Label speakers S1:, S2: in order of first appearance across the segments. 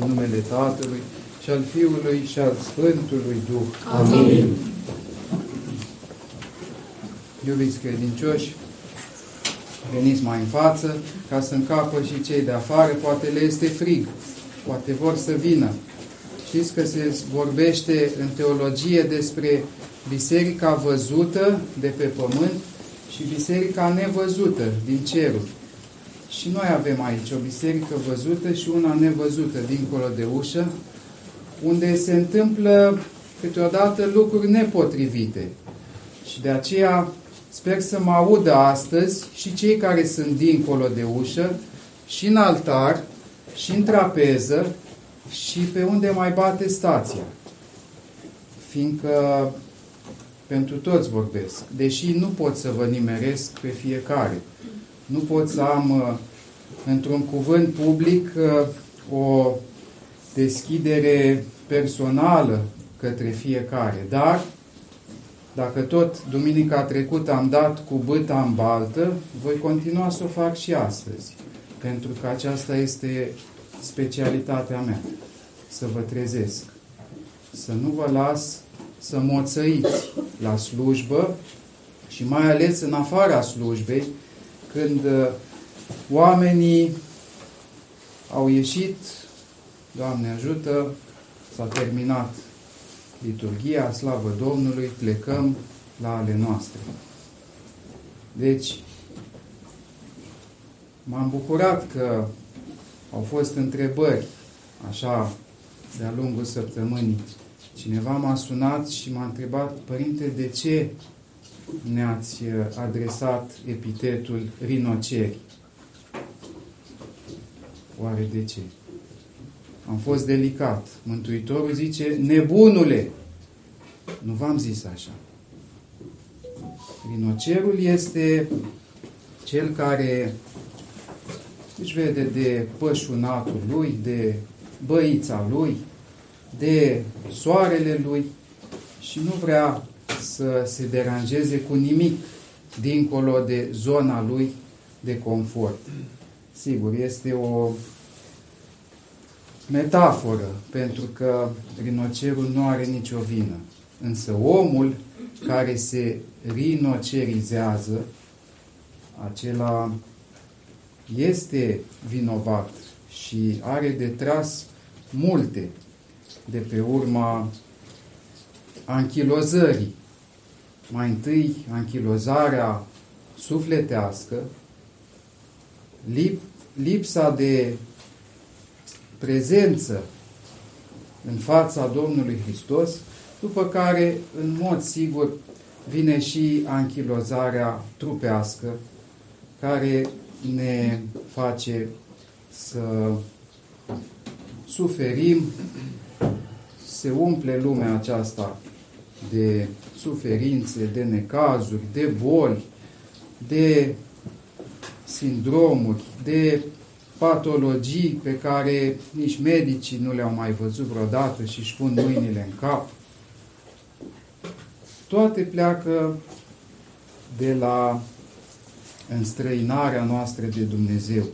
S1: în numele Tatălui și al Fiului și al Sfântului Duh.
S2: Amin.
S1: Iubiți credincioși, veniți mai în față ca să încapă și cei de afară, poate le este frig, poate vor să vină. Știți că se vorbește în teologie despre biserica văzută de pe pământ și biserica nevăzută din cerul. Și noi avem aici o biserică văzută și una nevăzută dincolo de ușă, unde se întâmplă câteodată lucruri nepotrivite. Și de aceea sper să mă audă astăzi și cei care sunt dincolo de ușă, și în altar, și în trapeză, și pe unde mai bate stația. Fiindcă pentru toți vorbesc, deși nu pot să vă nimeresc pe fiecare. Nu pot să am uh, într-un cuvânt public uh, o deschidere personală către fiecare, dar dacă tot duminica trecută am dat cu băta în baltă, voi continua să o fac și astăzi, pentru că aceasta este specialitatea mea, să vă trezesc, să nu vă las să moțăiți la slujbă și mai ales în afara slujbei, când uh, oamenii au ieșit, Doamne ajută, s-a terminat liturgia, slavă Domnului, plecăm la ale noastre. Deci, m-am bucurat că au fost întrebări, așa, de-a lungul săptămânii. Cineva m-a sunat și m-a întrebat, Părinte, de ce ne-ați adresat epitetul rinoceri? Oare de ce? Am fost delicat. Mântuitorul zice, nebunule! Nu v-am zis așa. Rinocerul este cel care își vede de pășunatul lui, de băița lui, de soarele lui și nu vrea să se deranjeze cu nimic dincolo de zona lui de confort. Sigur, este o metaforă, pentru că rinocerul nu are nicio vină. Însă omul care se rinocerizează, acela este vinovat și are de tras multe de pe urma anchilozării. Mai întâi, anchilozarea sufletească, lip, lipsa de prezență în fața Domnului Hristos, după care, în mod sigur, vine și anchilozarea trupească, care ne face să suferim, se umple lumea aceasta de suferințe, de necazuri, de boli, de sindromuri, de patologii pe care nici medicii nu le-au mai văzut vreodată și își pun mâinile în cap. Toate pleacă de la înstrăinarea noastră de Dumnezeu,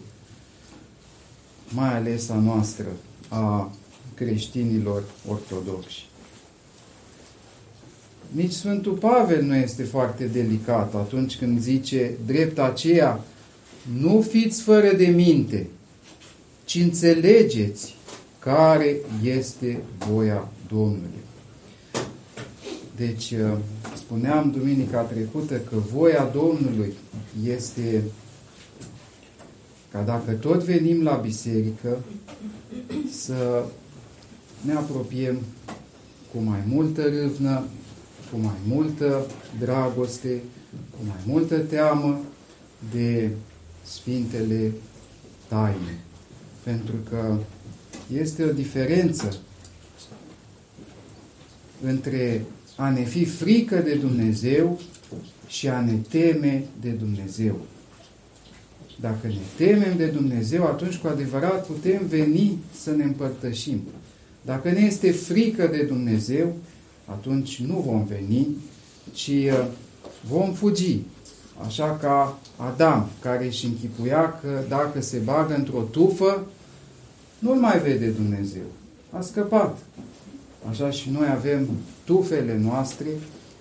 S1: mai ales a noastră, a creștinilor ortodoxi. Nici Sfântul Pavel nu este foarte delicat atunci când zice drept aceea nu fiți fără de minte, ci înțelegeți care este voia Domnului. Deci, uh, spuneam duminica trecută că voia Domnului este ca dacă tot venim la biserică să ne apropiem cu mai multă râvnă, cu mai multă dragoste, cu mai multă teamă de Sfintele Taine. Pentru că este o diferență între a ne fi frică de Dumnezeu și a ne teme de Dumnezeu. Dacă ne temem de Dumnezeu, atunci cu adevărat putem veni să ne împărtășim. Dacă ne este frică de Dumnezeu, atunci nu vom veni, ci uh, vom fugi. Așa ca Adam, care își închipuia că dacă se bagă într-o tufă, nu-l mai vede Dumnezeu. A scăpat. Așa și noi avem tufele noastre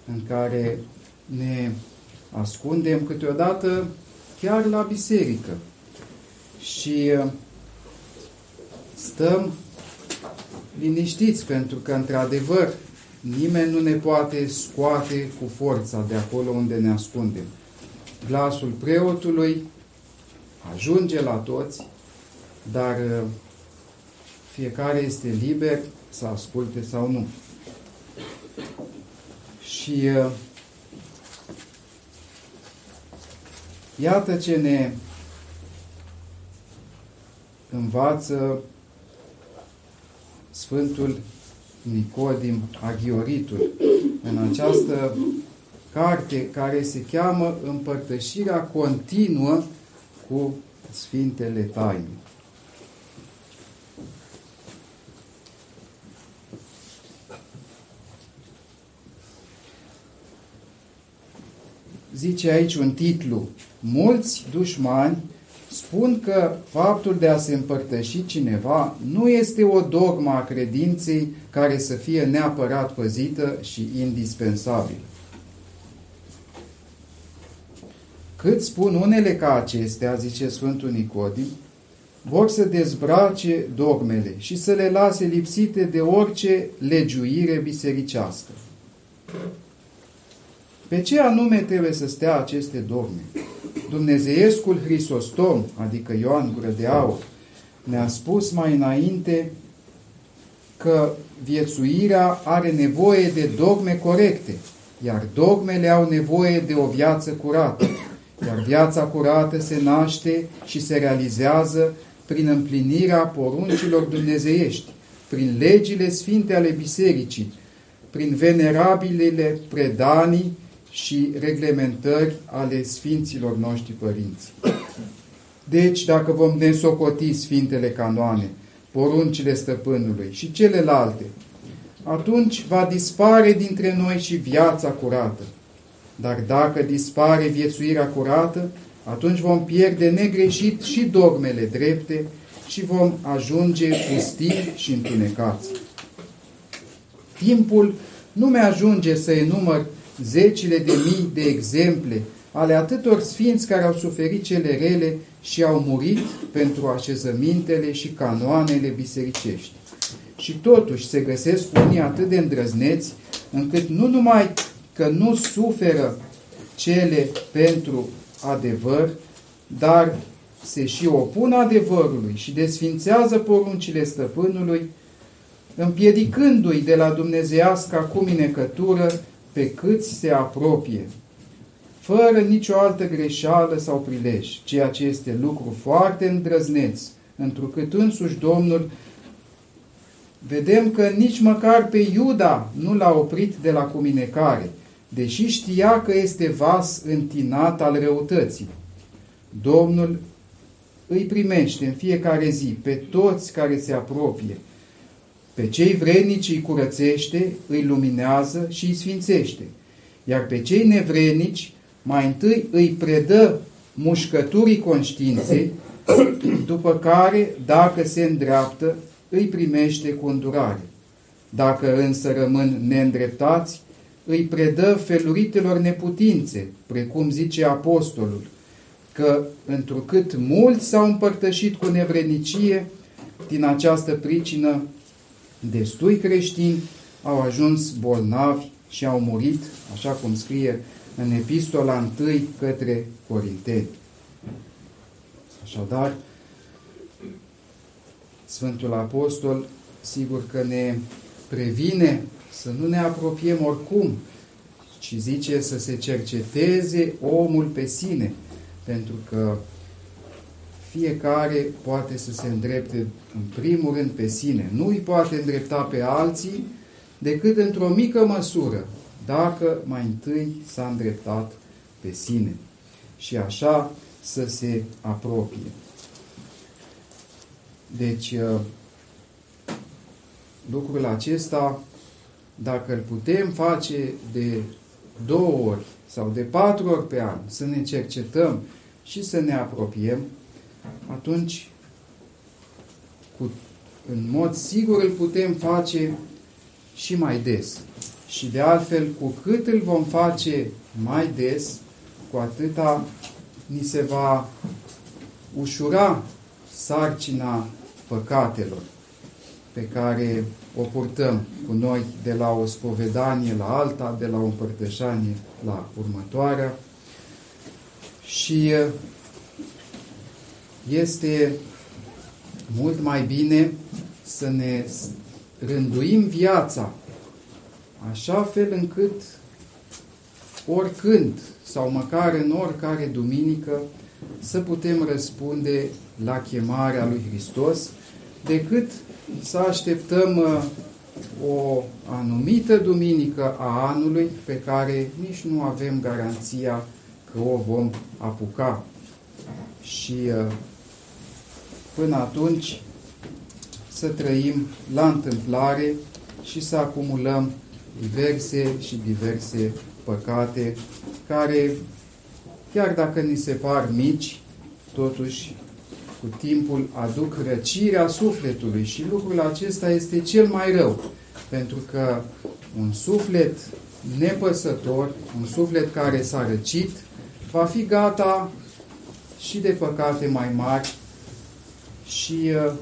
S1: în care ne ascundem câteodată chiar la biserică. Și uh, stăm liniștiți pentru că, într-adevăr, nimeni nu ne poate scoate cu forța de acolo unde ne ascundem. Glasul preotului ajunge la toți, dar uh, fiecare este liber să asculte sau nu. Și uh, iată ce ne învață Sfântul Nicodim Aghioritul în această carte care se cheamă Împărtășirea continuă cu Sfintele Taine. Zice aici un titlu, Mulți dușmani spun că faptul de a se împărtăși cineva nu este o dogmă a credinței care să fie neapărat păzită și indispensabilă. Cât spun unele ca acestea, zice Sfântul Nicodim, vor să dezbrace dogmele și să le lase lipsite de orice legiuire bisericească. Pe ce anume trebuie să stea aceste dogme? Dumnezeiescul Hristostom, adică Ioan Gură de Aur, ne-a spus mai înainte că viețuirea are nevoie de dogme corecte, iar dogmele au nevoie de o viață curată, iar viața curată se naște și se realizează prin împlinirea poruncilor dumnezeiești, prin legile sfinte ale bisericii, prin venerabilele predanii și reglementări ale Sfinților noștri părinți. Deci, dacă vom nesocoti Sfintele Canoane, poruncile stăpânului și celelalte, atunci va dispare dintre noi și viața curată. Dar dacă dispare viețuirea curată, atunci vom pierde negreșit și dogmele drepte și vom ajunge pustii și întunecați. Timpul nu mi ajunge să enumăr zecile de mii de exemple ale atâtor sfinți care au suferit cele rele și au murit pentru așezămintele și canoanele bisericești. Și totuși se găsesc unii atât de îndrăzneți încât nu numai că nu suferă cele pentru adevăr, dar se și opun adevărului și desfințează poruncile stăpânului, împiedicându-i de la dumnezeiasca cuminecătură pe cât se apropie, fără nicio altă greșeală sau prilej, ceea ce este lucru foarte îndrăzneț, întrucât însuși Domnul vedem că nici măcar pe Iuda nu l-a oprit de la cuminecare, deși știa că este vas întinat al răutății. Domnul îi primește în fiecare zi pe toți care se apropie, pe cei vrednici îi curățește, îi luminează și îi sfințește. Iar pe cei nevrenici mai întâi îi predă mușcăturii conștiinței, după care, dacă se îndreaptă, îi primește cu îndurare. Dacă însă rămân neîndreptați, îi predă feluritelor neputințe, precum zice apostolul, că întrucât mulți s-au împărtășit cu nevrenicie, din această pricină destui creștini au ajuns bolnavi și au murit, așa cum scrie în epistola 1 către Corinteni. Așadar, Sfântul Apostol, sigur că ne previne să nu ne apropiem oricum, ci zice să se cerceteze omul pe sine, pentru că fiecare poate să se îndrepte în primul rând pe sine. Nu îi poate îndrepta pe alții decât într-o mică măsură, dacă mai întâi s-a îndreptat pe sine. Și așa să se apropie. Deci, uh, lucrul acesta, dacă îl putem face de două ori sau de patru ori pe an, să ne cercetăm și să ne apropiem, atunci cu în mod sigur îl putem face și mai des. Și de altfel, cu cât îl vom face mai des, cu atâta ni se va ușura sarcina păcatelor pe care o purtăm cu noi de la o spovedanie la alta, de la o împărtășanie la următoarea. Și este mult mai bine să ne rânduim viața așa fel încât oricând sau măcar în oricare duminică să putem răspunde la chemarea lui Hristos decât să așteptăm uh, o anumită duminică a anului pe care nici nu avem garanția că o vom apuca. Și uh, până atunci să trăim la întâmplare și să acumulăm diverse și diverse păcate care, chiar dacă ni se par mici, totuși cu timpul aduc răcirea sufletului și lucrul acesta este cel mai rău, pentru că un suflet nepăsător, un suflet care s-a răcit, va fi gata și de păcate mai mari și uh,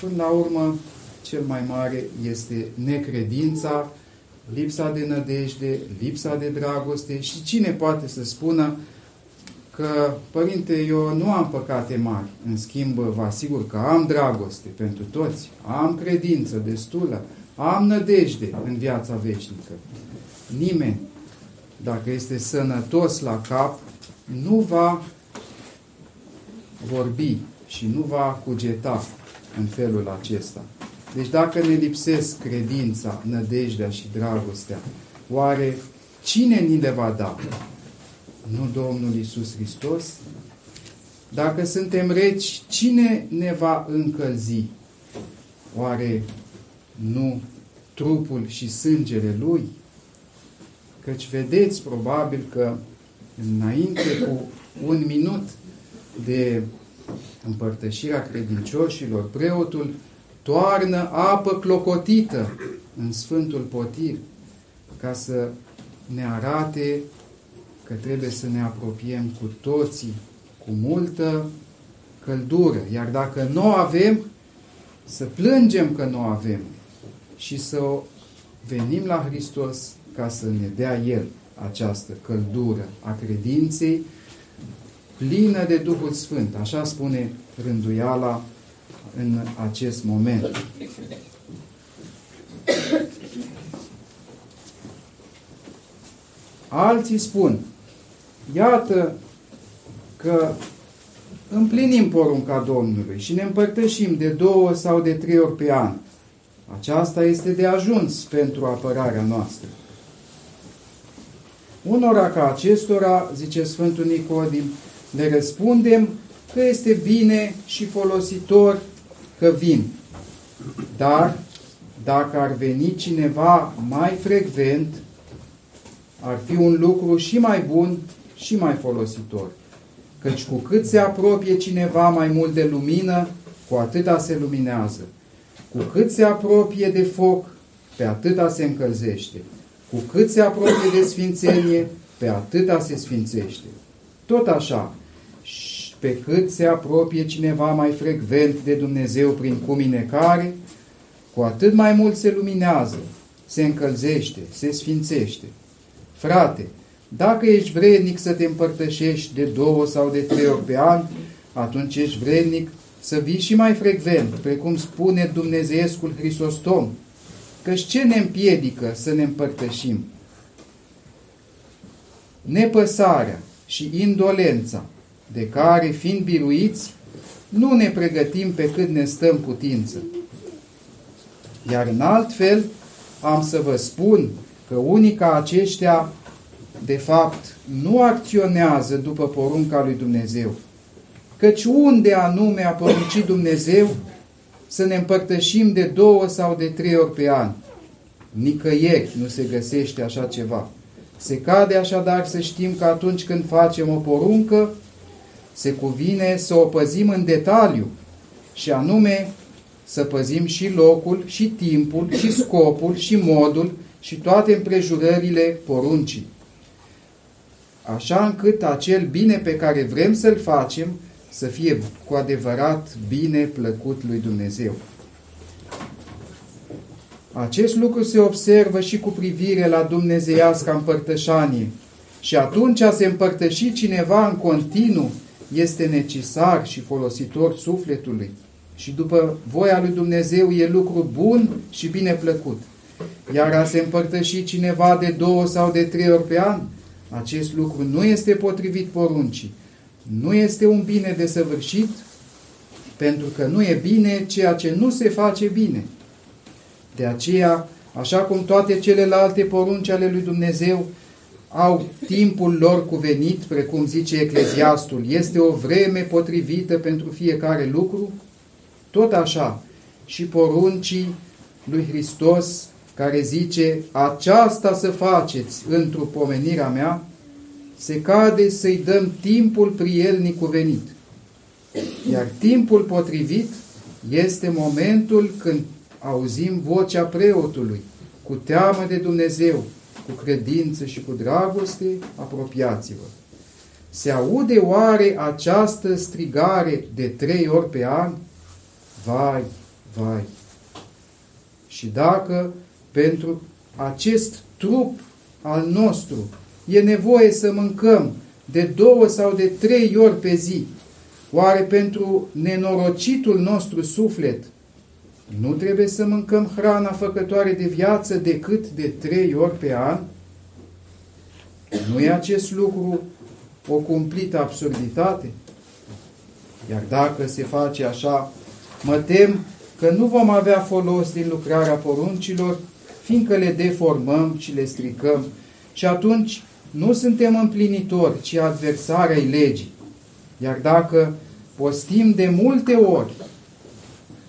S1: până la urmă cel mai mare este necredința, lipsa de nădejde, lipsa de dragoste și cine poate să spună că, părinte, eu nu am păcate mari, în schimb vă asigur că am dragoste pentru toți, am credință destulă, am nădejde în viața veșnică. Nimeni, dacă este sănătos la cap, nu va vorbi și nu va cugeta în felul acesta. Deci dacă ne lipsesc credința, nădejdea și dragostea, oare cine ni le va da? Nu Domnul Isus Hristos? Dacă suntem reci, cine ne va încălzi? Oare nu trupul și sângele Lui? Căci vedeți probabil că înainte cu un minut de împărtășirea credincioșilor, preotul toarnă apă clocotită în Sfântul Potir ca să ne arate că trebuie să ne apropiem cu toții cu multă căldură. Iar dacă nu avem, să plângem că nu avem și să venim la Hristos ca să ne dea El această căldură a credinței plină de Duhul Sfânt. Așa spune rânduiala în acest moment. Alții spun, iată că împlinim porunca Domnului și ne împărtășim de două sau de trei ori pe an. Aceasta este de ajuns pentru apărarea noastră. Unora ca acestora, zice Sfântul Nicodim, le răspundem că este bine și folositor că vin. Dar, dacă ar veni cineva mai frecvent, ar fi un lucru și mai bun și mai folositor. Căci cu cât se apropie cineva mai mult de lumină, cu atâta se luminează. Cu cât se apropie de foc, pe atâta se încălzește. Cu cât se apropie de sfințenie, pe atâta se sfințește. Tot așa, pe cât se apropie cineva mai frecvent de Dumnezeu prin cuminecare, cu atât mai mult se luminează, se încălzește, se sfințește. Frate, dacă ești vrednic să te împărtășești de două sau de trei ori pe an, atunci ești vrednic să vii și mai frecvent, precum spune Dumnezeescul Hristostom, căci ce ne împiedică să ne împărtășim? Nepăsarea și indolența, de care, fiind biruiți, nu ne pregătim pe cât ne stăm putință. Iar în alt fel, am să vă spun că unii ca aceștia, de fapt, nu acționează după porunca lui Dumnezeu. Căci unde anume a poruncit Dumnezeu să ne împărtășim de două sau de trei ori pe an? Nicăieri nu se găsește așa ceva. Se cade așadar să știm că atunci când facem o poruncă, se cuvine să o păzim în detaliu și anume să păzim și locul, și timpul, și scopul, și modul, și toate împrejurările poruncii. Așa încât acel bine pe care vrem să-l facem să fie cu adevărat bine plăcut lui Dumnezeu. Acest lucru se observă și cu privire la dumnezeiasca împărtășanie. Și atunci a se împărtăși cineva în continuu este necesar și folositor sufletului. Și după voia lui Dumnezeu e lucru bun și bine plăcut. Iar a se împărtăși cineva de două sau de trei ori pe an, acest lucru nu este potrivit poruncii. Nu este un bine desăvârșit, pentru că nu e bine ceea ce nu se face bine. De aceea, așa cum toate celelalte porunci ale lui Dumnezeu au timpul lor cuvenit, precum zice Ecleziastul, este o vreme potrivită pentru fiecare lucru, tot așa. Și poruncii lui Hristos care zice aceasta să faceți într-o pomenirea mea, se cade să-i dăm timpul prielnic cuvenit. Iar timpul potrivit este momentul când auzim vocea preotului, cu teamă de Dumnezeu, cu credință și cu dragoste, apropiați-vă. Se aude oare această strigare de trei ori pe an? Vai, vai! Și dacă pentru acest trup al nostru e nevoie să mâncăm de două sau de trei ori pe zi, oare pentru nenorocitul nostru suflet nu trebuie să mâncăm hrana făcătoare de viață decât de trei ori pe an? Nu e acest lucru o cumplită absurditate? Iar dacă se face așa, mă tem că nu vom avea folos din lucrarea poruncilor, fiindcă le deformăm și le stricăm și atunci nu suntem împlinitori, ci adversari ai legii. Iar dacă postim de multe ori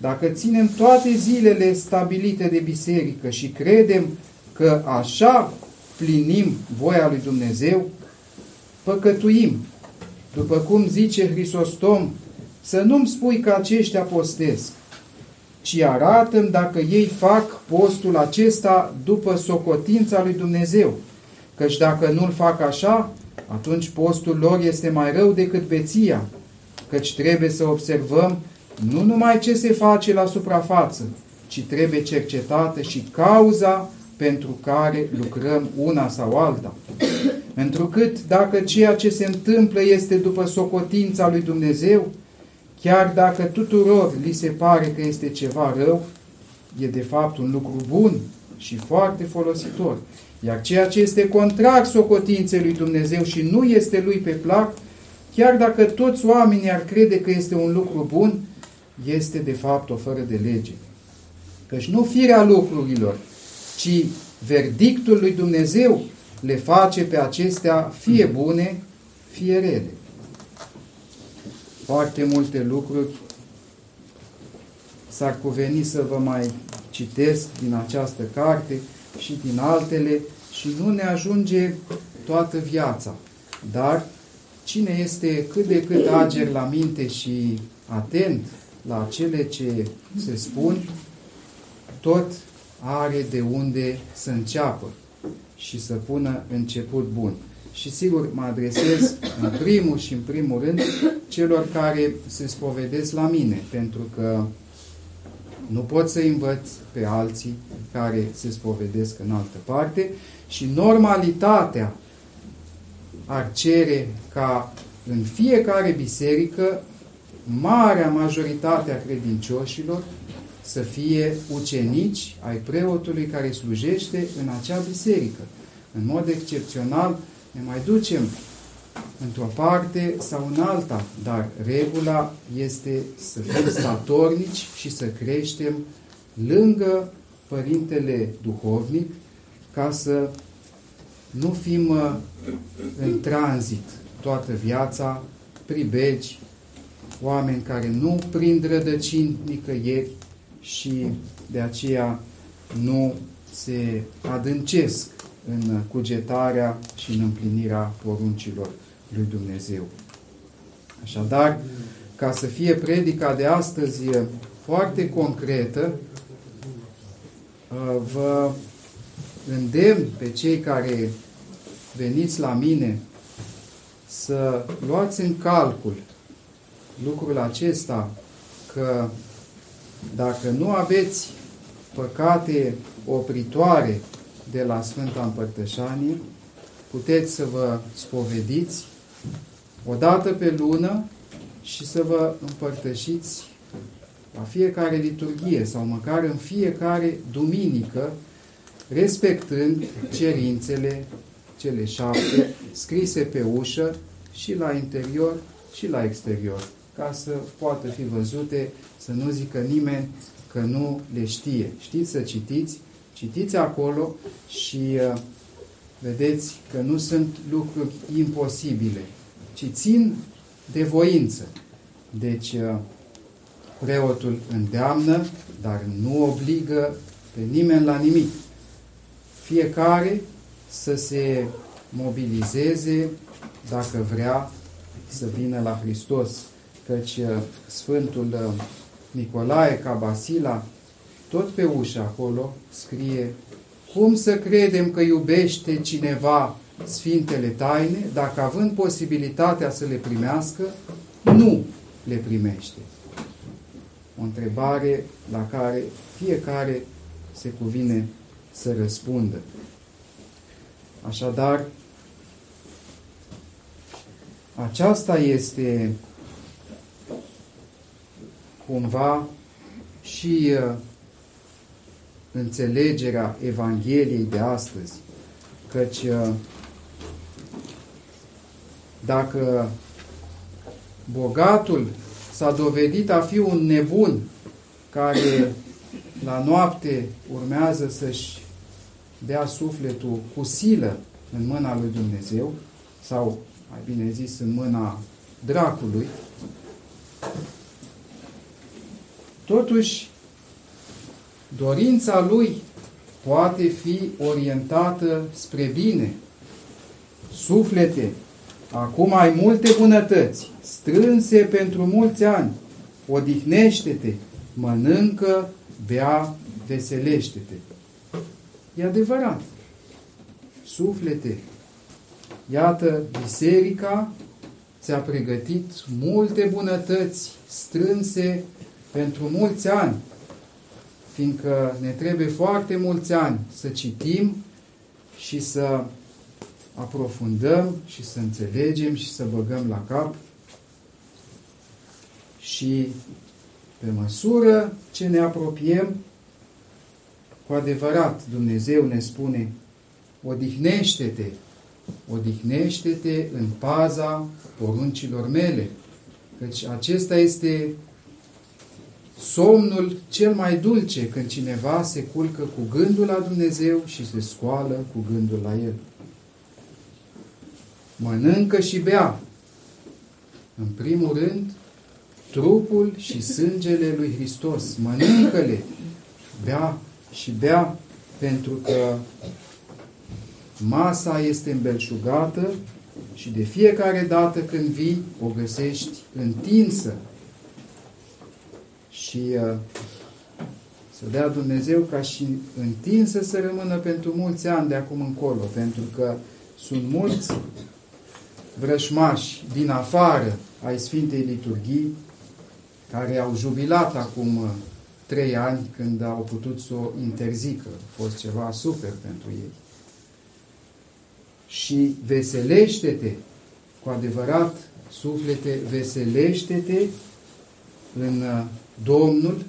S1: dacă ținem toate zilele stabilite de biserică și credem că așa plinim voia lui Dumnezeu, păcătuim. După cum zice Hristostom, să nu-mi spui că aceștia postesc, ci arată dacă ei fac postul acesta după socotința lui Dumnezeu. Căci dacă nu-l fac așa, atunci postul lor este mai rău decât beția, căci trebuie să observăm nu numai ce se face la suprafață, ci trebuie cercetată și cauza pentru care lucrăm una sau alta. Întrucât dacă ceea ce se întâmplă este după socotința lui Dumnezeu, chiar dacă tuturor li se pare că este ceva rău, e de fapt un lucru bun și foarte folositor. Iar ceea ce este contrar socotinței lui Dumnezeu și nu este lui pe plac, chiar dacă toți oamenii ar crede că este un lucru bun, este de fapt o fără de lege. Căci nu firea lucrurilor, ci verdictul lui Dumnezeu le face pe acestea fie bune, fie rele. Foarte multe lucruri s-ar cuveni să vă mai citesc din această carte și din altele și nu ne ajunge toată viața. Dar cine este cât de cât ager la minte și atent la cele ce se spun, tot are de unde să înceapă și să pună început bun. Și sigur mă adresez în primul și în primul rând celor care se spovedesc la mine, pentru că nu pot să învăț pe alții care se spovedesc în altă parte și normalitatea ar cere ca în fiecare biserică marea majoritate a credincioșilor să fie ucenici ai preotului care slujește în acea biserică. În mod excepțional ne mai ducem într-o parte sau în alta, dar regula este să fim statornici și să creștem lângă Părintele Duhovnic ca să nu fim uh, în tranzit toată viața, pribegi, oameni care nu prind rădăcini nicăieri și de aceea nu se adâncesc în cugetarea și în împlinirea poruncilor lui Dumnezeu. Așadar, ca să fie predica de astăzi foarte concretă. Uh, vă îndemn pe cei care veniți la mine să luați în calcul lucrul acesta că dacă nu aveți păcate opritoare de la Sfânta Împărtășanie, puteți să vă spovediți o dată pe lună și să vă împărtășiți la fiecare liturghie sau măcar în fiecare duminică, respectând cerințele cele șapte scrise pe ușă și la interior și la exterior, ca să poată fi văzute, să nu zică nimeni că nu le știe. Știți să citiți, citiți acolo și uh, vedeți că nu sunt lucruri imposibile, ci țin de voință. Deci, uh, preotul îndeamnă, dar nu obligă pe nimeni la nimic. Fiecare să se mobilizeze dacă vrea să vină la Hristos, căci uh, Sfântul uh, Nicolae Cabasila, tot pe ușă acolo, scrie cum să credem că iubește cineva Sfintele Taine, dacă având posibilitatea să le primească, nu le primește? O întrebare la care fiecare se cuvine să răspundă. Așadar, aceasta este cumva și uh, înțelegerea Evangheliei de astăzi. Căci uh, dacă bogatul s-a dovedit a fi un nebun care la noapte urmează să-și dea sufletul cu silă în mâna lui Dumnezeu, sau mai bine zis în mâna dracului, totuși dorința lui poate fi orientată spre bine. Suflete, acum ai multe bunătăți, strânse pentru mulți ani, odihnește-te, mănâncă, bea, veselește-te. E adevărat. Suflete, iată, biserica ți-a pregătit multe bunătăți strânse pentru mulți ani, fiindcă ne trebuie foarte mulți ani să citim și să aprofundăm și să înțelegem și să băgăm la cap. Și pe măsură ce ne apropiem, cu adevărat Dumnezeu ne spune, odihnește-te, odihnește-te în paza poruncilor mele, căci acesta este somnul cel mai dulce când cineva se culcă cu gândul la Dumnezeu și se scoală cu gândul la El. Mănâncă și bea. În primul rând, trupul și sângele lui Hristos. Mănâncă-le, bea și bea, pentru că masa este îmbelșugată și de fiecare dată când vii, o găsești întinsă. Și uh, să dea Dumnezeu ca și întinsă să rămână pentru mulți ani de acum încolo, pentru că sunt mulți vrășmași din afară ai Sfintei Liturghii care au jubilat acum uh, trei ani când au putut să o interzică. A fost ceva super pentru ei. Și veselește-te, cu adevărat, suflete, veselește-te în uh, Domnul.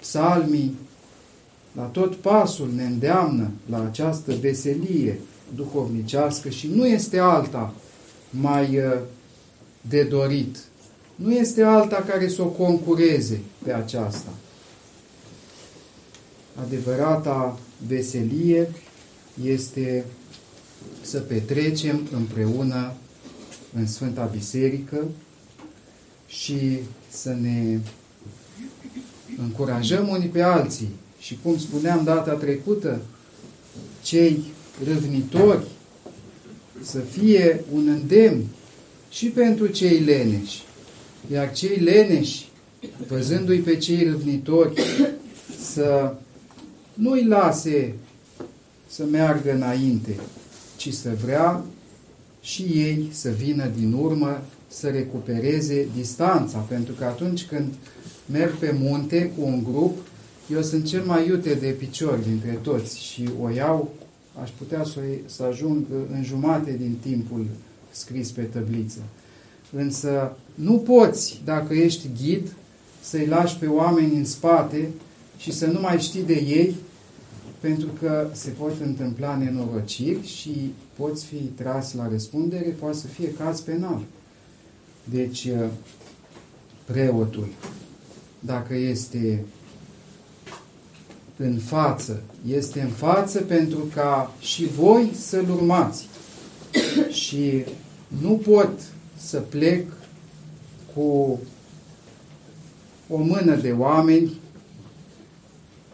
S1: Psalmii, la tot pasul, ne îndeamnă la această veselie duhovnicească și nu este alta mai uh, de dorit. Nu este alta care să o concureze pe aceasta. Adevărata veselie este să petrecem împreună în Sfânta Biserică și să ne încurajăm unii pe alții. Și cum spuneam data trecută, cei râvnitori să fie un îndemn și pentru cei leneși. Iar cei leneși văzându-i pe cei râvnitori, să nu-i lase să meargă înainte, ci să vrea și ei să vină din urmă să recupereze distanța, pentru că atunci când merg pe munte cu un grup, eu sunt cel mai iute de picior dintre toți și o iau, aș putea să, să ajung în jumate din timpul scris pe tăbliță. Însă nu poți, dacă ești ghid, să-i lași pe oameni în spate și să nu mai știi de ei, pentru că se pot întâmpla nenorociri și poți fi tras la răspundere, poate să fie caz penal. Deci, preotul, dacă este în față, este în față pentru ca și voi să-l urmați. Și nu pot să plec cu o mână de oameni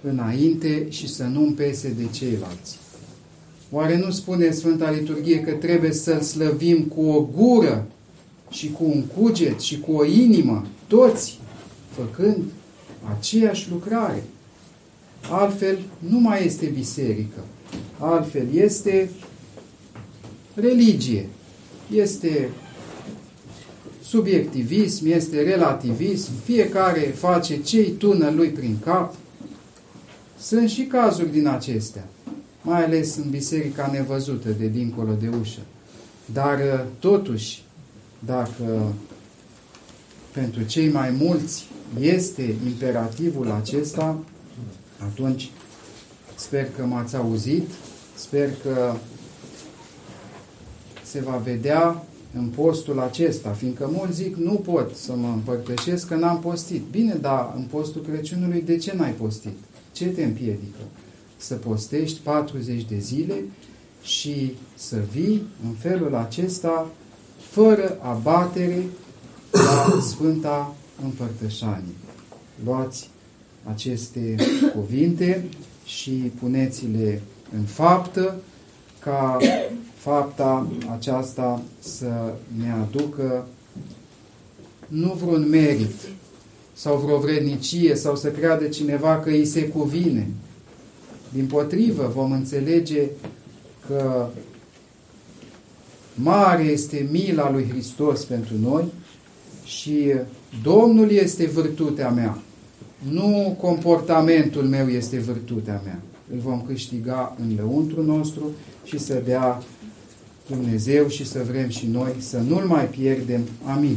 S1: înainte și să nu-mi pese de ceilalți. Oare nu spune Sfânta Liturghie că trebuie să-L slăvim cu o gură și cu un cuget și cu o inimă, toți, făcând aceeași lucrare? Altfel nu mai este biserică. Altfel este religie. Este subiectivism, este relativism, fiecare face ce-i tună lui prin cap. Sunt și cazuri din acestea, mai ales în biserica nevăzută de dincolo de ușă. Dar totuși, dacă pentru cei mai mulți este imperativul acesta, atunci sper că m-ați auzit, sper că se va vedea în postul acesta, fiindcă mulți zic, nu pot să mă împărtășesc că n-am postit. Bine, dar în postul Crăciunului de ce n-ai postit? Ce te împiedică? Să postești 40 de zile și să vii în felul acesta fără abatere la Sfânta Împărtășanie. Luați aceste cuvinte și puneți-le în faptă ca fapta aceasta să ne aducă nu vreun merit sau vreo vrednicie sau să creadă cineva că îi se cuvine. Din potrivă, vom înțelege că mare este mila lui Hristos pentru noi și Domnul este virtutea mea. Nu comportamentul meu este virtutea mea. Îl vom câștiga în lăuntru nostru și să dea Dumnezeu și să vrem și noi să nu-L mai pierdem. Amin.